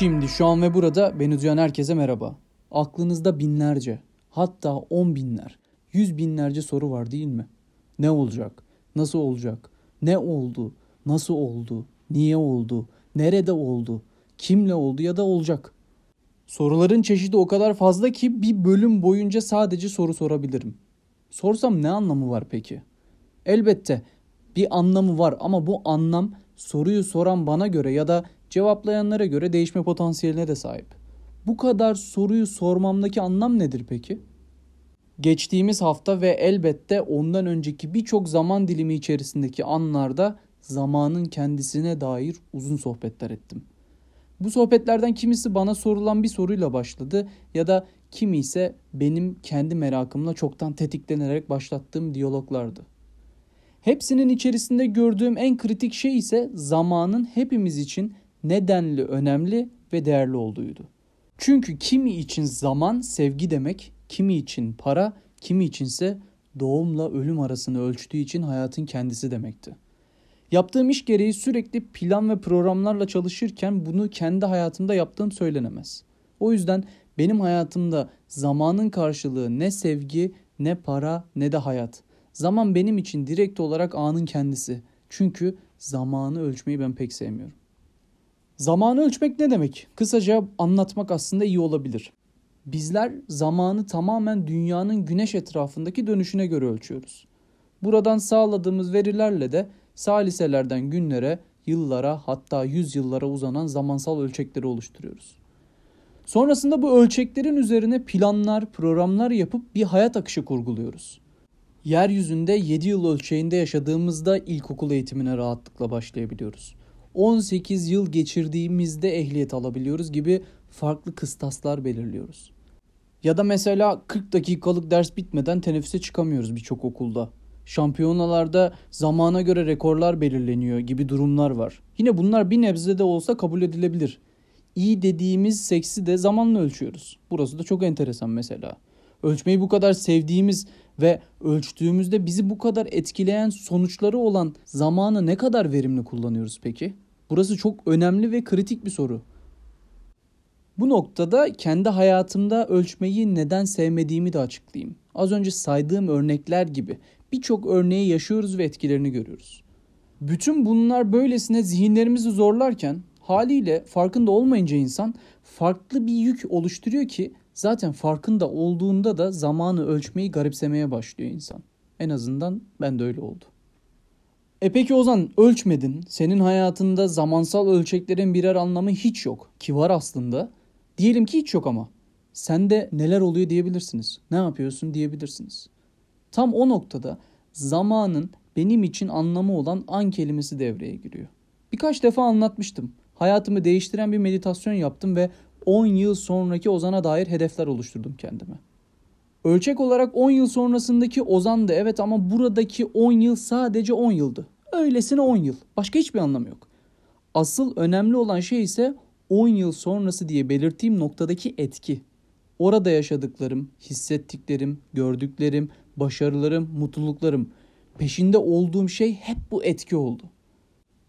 Şimdi şu an ve burada beni duyan herkese merhaba. Aklınızda binlerce, hatta on binler, yüz binlerce soru var değil mi? Ne olacak? Nasıl olacak? Ne oldu? Nasıl oldu? Niye oldu? Nerede oldu? Kimle oldu ya da olacak? Soruların çeşidi o kadar fazla ki bir bölüm boyunca sadece soru sorabilirim. Sorsam ne anlamı var peki? Elbette bir anlamı var ama bu anlam soruyu soran bana göre ya da cevaplayanlara göre değişme potansiyeline de sahip. Bu kadar soruyu sormamdaki anlam nedir peki? Geçtiğimiz hafta ve elbette ondan önceki birçok zaman dilimi içerisindeki anlarda zamanın kendisine dair uzun sohbetler ettim. Bu sohbetlerden kimisi bana sorulan bir soruyla başladı ya da kimi ise benim kendi merakımla çoktan tetiklenerek başlattığım diyaloglardı. Hepsinin içerisinde gördüğüm en kritik şey ise zamanın hepimiz için nedenli önemli ve değerli olduğuydu. Çünkü kimi için zaman sevgi demek, kimi için para, kimi içinse doğumla ölüm arasını ölçtüğü için hayatın kendisi demekti. Yaptığım iş gereği sürekli plan ve programlarla çalışırken bunu kendi hayatımda yaptığım söylenemez. O yüzden benim hayatımda zamanın karşılığı ne sevgi, ne para, ne de hayat. Zaman benim için direkt olarak anın kendisi. Çünkü zamanı ölçmeyi ben pek sevmiyorum. Zamanı ölçmek ne demek? Kısaca anlatmak aslında iyi olabilir. Bizler zamanı tamamen dünyanın güneş etrafındaki dönüşüne göre ölçüyoruz. Buradan sağladığımız verilerle de saliselerden günlere, yıllara hatta yüz yıllara uzanan zamansal ölçekleri oluşturuyoruz. Sonrasında bu ölçeklerin üzerine planlar, programlar yapıp bir hayat akışı kurguluyoruz. Yeryüzünde 7 yıl ölçeğinde yaşadığımızda ilkokul eğitimine rahatlıkla başlayabiliyoruz. 18 yıl geçirdiğimizde ehliyet alabiliyoruz gibi farklı kıstaslar belirliyoruz. Ya da mesela 40 dakikalık ders bitmeden teneffüse çıkamıyoruz birçok okulda. Şampiyonalarda zamana göre rekorlar belirleniyor gibi durumlar var. Yine bunlar bir nebze de olsa kabul edilebilir. İyi dediğimiz seksi de zamanla ölçüyoruz. Burası da çok enteresan mesela. Ölçmeyi bu kadar sevdiğimiz ve ölçtüğümüzde bizi bu kadar etkileyen sonuçları olan zamanı ne kadar verimli kullanıyoruz peki? Burası çok önemli ve kritik bir soru. Bu noktada kendi hayatımda ölçmeyi neden sevmediğimi de açıklayayım. Az önce saydığım örnekler gibi birçok örneği yaşıyoruz ve etkilerini görüyoruz. Bütün bunlar böylesine zihinlerimizi zorlarken haliyle farkında olmayınca insan farklı bir yük oluşturuyor ki zaten farkında olduğunda da zamanı ölçmeyi garipsemeye başlıyor insan. En azından ben de öyle oldu. E peki Ozan ölçmedin. Senin hayatında zamansal ölçeklerin birer anlamı hiç yok. Ki var aslında. Diyelim ki hiç yok ama. Sende neler oluyor diyebilirsiniz. Ne yapıyorsun diyebilirsiniz. Tam o noktada zamanın benim için anlamı olan an kelimesi devreye giriyor. Birkaç defa anlatmıştım. Hayatımı değiştiren bir meditasyon yaptım ve 10 yıl sonraki Ozan'a dair hedefler oluşturdum kendime. Ölçek olarak 10 yıl sonrasındaki Ozan'dı evet ama buradaki 10 yıl sadece 10 yıldı. Öylesine 10 yıl. Başka hiçbir anlamı yok. Asıl önemli olan şey ise 10 yıl sonrası diye belirttiğim noktadaki etki. Orada yaşadıklarım, hissettiklerim, gördüklerim, başarılarım, mutluluklarım, peşinde olduğum şey hep bu etki oldu.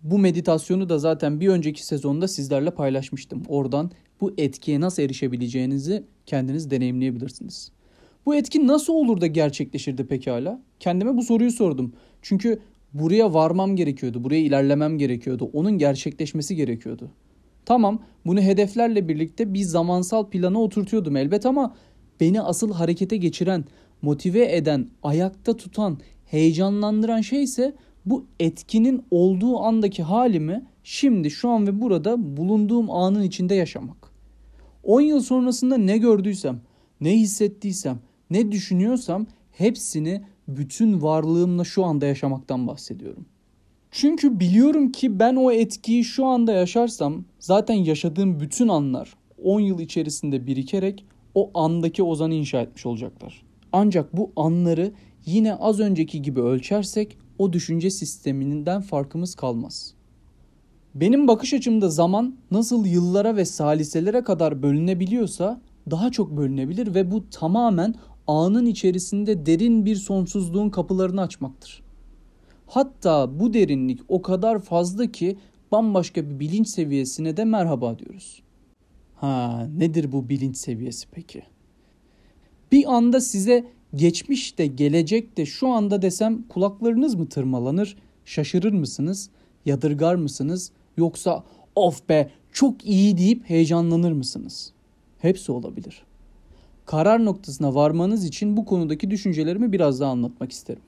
Bu meditasyonu da zaten bir önceki sezonda sizlerle paylaşmıştım. Oradan bu etkiye nasıl erişebileceğinizi kendiniz deneyimleyebilirsiniz. Bu etki nasıl olur da gerçekleşirdi pekala? Kendime bu soruyu sordum. Çünkü buraya varmam gerekiyordu, buraya ilerlemem gerekiyordu, onun gerçekleşmesi gerekiyordu. Tamam, bunu hedeflerle birlikte bir zamansal plana oturtuyordum elbet ama beni asıl harekete geçiren, motive eden, ayakta tutan, heyecanlandıran şey ise bu etkinin olduğu andaki halimi şimdi şu an ve burada bulunduğum anın içinde yaşamak. 10 yıl sonrasında ne gördüysem, ne hissettiysem, ne düşünüyorsam hepsini bütün varlığımla şu anda yaşamaktan bahsediyorum. Çünkü biliyorum ki ben o etkiyi şu anda yaşarsam zaten yaşadığım bütün anlar 10 yıl içerisinde birikerek o andaki ozanı inşa etmiş olacaklar. Ancak bu anları yine az önceki gibi ölçersek o düşünce sisteminden farkımız kalmaz. Benim bakış açımda zaman nasıl yıllara ve saliselere kadar bölünebiliyorsa daha çok bölünebilir ve bu tamamen anın içerisinde derin bir sonsuzluğun kapılarını açmaktır. Hatta bu derinlik o kadar fazla ki bambaşka bir bilinç seviyesine de merhaba diyoruz. Ha, nedir bu bilinç seviyesi peki? Bir anda size geçmiş de gelecek de şu anda desem kulaklarınız mı tırmalanır? Şaşırır mısınız? Yadırgar mısınız? Yoksa of be çok iyi deyip heyecanlanır mısınız? Hepsi olabilir. Karar noktasına varmanız için bu konudaki düşüncelerimi biraz daha anlatmak isterim.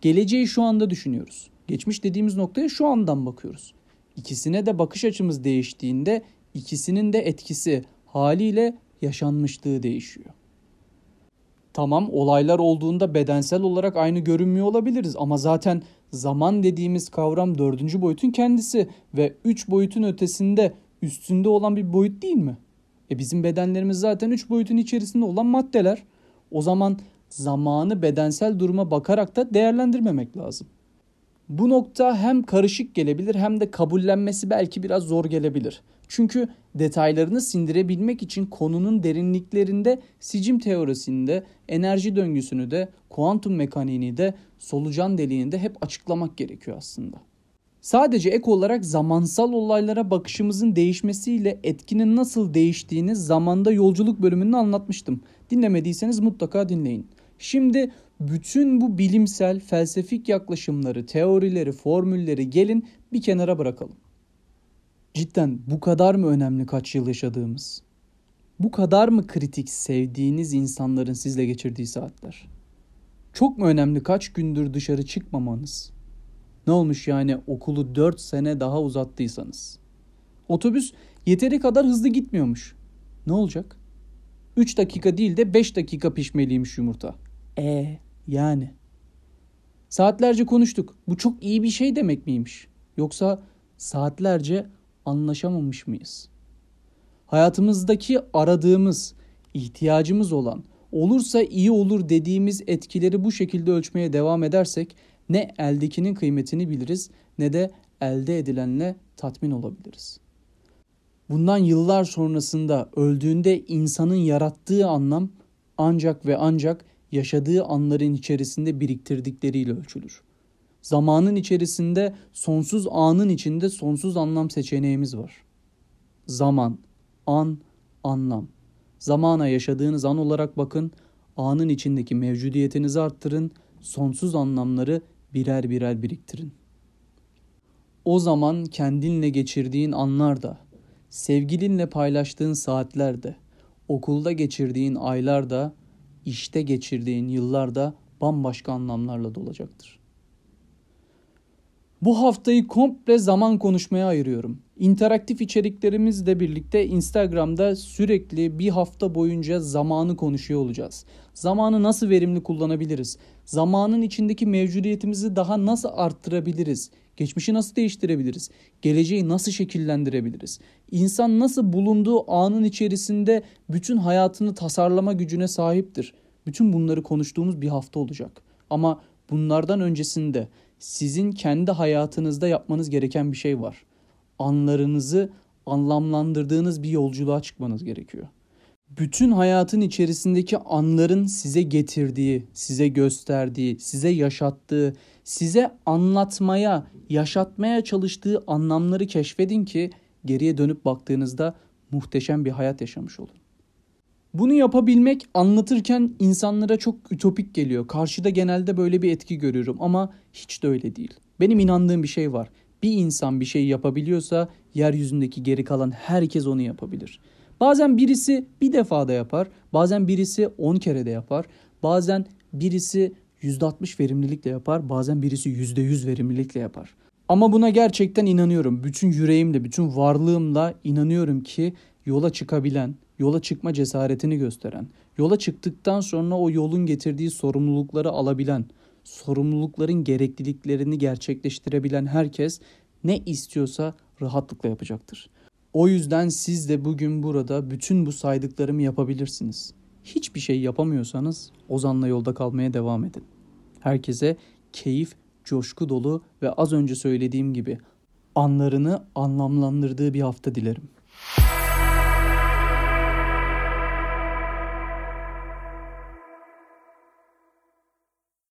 Geleceği şu anda düşünüyoruz. Geçmiş dediğimiz noktaya şu andan bakıyoruz. İkisine de bakış açımız değiştiğinde ikisinin de etkisi haliyle yaşanmışlığı değişiyor. Tamam olaylar olduğunda bedensel olarak aynı görünmüyor olabiliriz ama zaten zaman dediğimiz kavram dördüncü boyutun kendisi ve üç boyutun ötesinde üstünde olan bir boyut değil mi? E bizim bedenlerimiz zaten üç boyutun içerisinde olan maddeler. O zaman zamanı bedensel duruma bakarak da değerlendirmemek lazım. Bu nokta hem karışık gelebilir hem de kabullenmesi belki biraz zor gelebilir. Çünkü detaylarını sindirebilmek için konunun derinliklerinde sicim teorisinde, enerji döngüsünü de, kuantum mekaniğini de, solucan deliğini de hep açıklamak gerekiyor aslında. Sadece ek olarak zamansal olaylara bakışımızın değişmesiyle etkinin nasıl değiştiğini zamanda yolculuk bölümünde anlatmıştım. Dinlemediyseniz mutlaka dinleyin. Şimdi bütün bu bilimsel, felsefik yaklaşımları, teorileri, formülleri gelin bir kenara bırakalım. Cidden bu kadar mı önemli kaç yıl yaşadığımız? Bu kadar mı kritik sevdiğiniz insanların sizle geçirdiği saatler? Çok mu önemli kaç gündür dışarı çıkmamanız? Ne olmuş yani okulu 4 sene daha uzattıysanız? Otobüs yeteri kadar hızlı gitmiyormuş. Ne olacak? 3 dakika değil de 5 dakika pişmeliymiş yumurta. E yani. Saatlerce konuştuk. Bu çok iyi bir şey demek miymiş? Yoksa saatlerce anlaşamamış mıyız? Hayatımızdaki aradığımız, ihtiyacımız olan, olursa iyi olur dediğimiz etkileri bu şekilde ölçmeye devam edersek ne eldekinin kıymetini biliriz ne de elde edilenle tatmin olabiliriz. Bundan yıllar sonrasında öldüğünde insanın yarattığı anlam ancak ve ancak yaşadığı anların içerisinde biriktirdikleriyle ölçülür. Zamanın içerisinde sonsuz anın içinde sonsuz anlam seçeneğimiz var. Zaman, an, anlam. Zamana yaşadığınız an olarak bakın, anın içindeki mevcudiyetinizi arttırın, sonsuz anlamları birer birer biriktirin. O zaman kendinle geçirdiğin anlarda, sevgilinle paylaştığın saatlerde, okulda geçirdiğin aylarda, işte geçirdiğin yıllarda bambaşka anlamlarla dolacaktır. Bu haftayı komple zaman konuşmaya ayırıyorum. İnteraktif içeriklerimizle birlikte Instagram'da sürekli bir hafta boyunca zamanı konuşuyor olacağız. Zamanı nasıl verimli kullanabiliriz? Zamanın içindeki mevcudiyetimizi daha nasıl arttırabiliriz? Geçmişi nasıl değiştirebiliriz? Geleceği nasıl şekillendirebiliriz? İnsan nasıl bulunduğu anın içerisinde bütün hayatını tasarlama gücüne sahiptir? Bütün bunları konuştuğumuz bir hafta olacak. Ama bunlardan öncesinde sizin kendi hayatınızda yapmanız gereken bir şey var. Anlarınızı anlamlandırdığınız bir yolculuğa çıkmanız gerekiyor. Bütün hayatın içerisindeki anların size getirdiği, size gösterdiği, size yaşattığı, size anlatmaya, yaşatmaya çalıştığı anlamları keşfedin ki geriye dönüp baktığınızda muhteşem bir hayat yaşamış olun. Bunu yapabilmek anlatırken insanlara çok ütopik geliyor. Karşıda genelde böyle bir etki görüyorum ama hiç de öyle değil. Benim inandığım bir şey var. Bir insan bir şey yapabiliyorsa yeryüzündeki geri kalan herkes onu yapabilir. Bazen birisi bir defada yapar, bazen birisi 10 kere de yapar, bazen birisi %60 verimlilikle yapar, bazen birisi %100 verimlilikle yapar. Ama buna gerçekten inanıyorum. Bütün yüreğimle, bütün varlığımla inanıyorum ki yola çıkabilen, yola çıkma cesaretini gösteren, yola çıktıktan sonra o yolun getirdiği sorumlulukları alabilen, sorumlulukların gerekliliklerini gerçekleştirebilen herkes ne istiyorsa rahatlıkla yapacaktır. O yüzden siz de bugün burada bütün bu saydıklarımı yapabilirsiniz. Hiçbir şey yapamıyorsanız Ozan'la yolda kalmaya devam edin. Herkese keyif, coşku dolu ve az önce söylediğim gibi anlarını anlamlandırdığı bir hafta dilerim.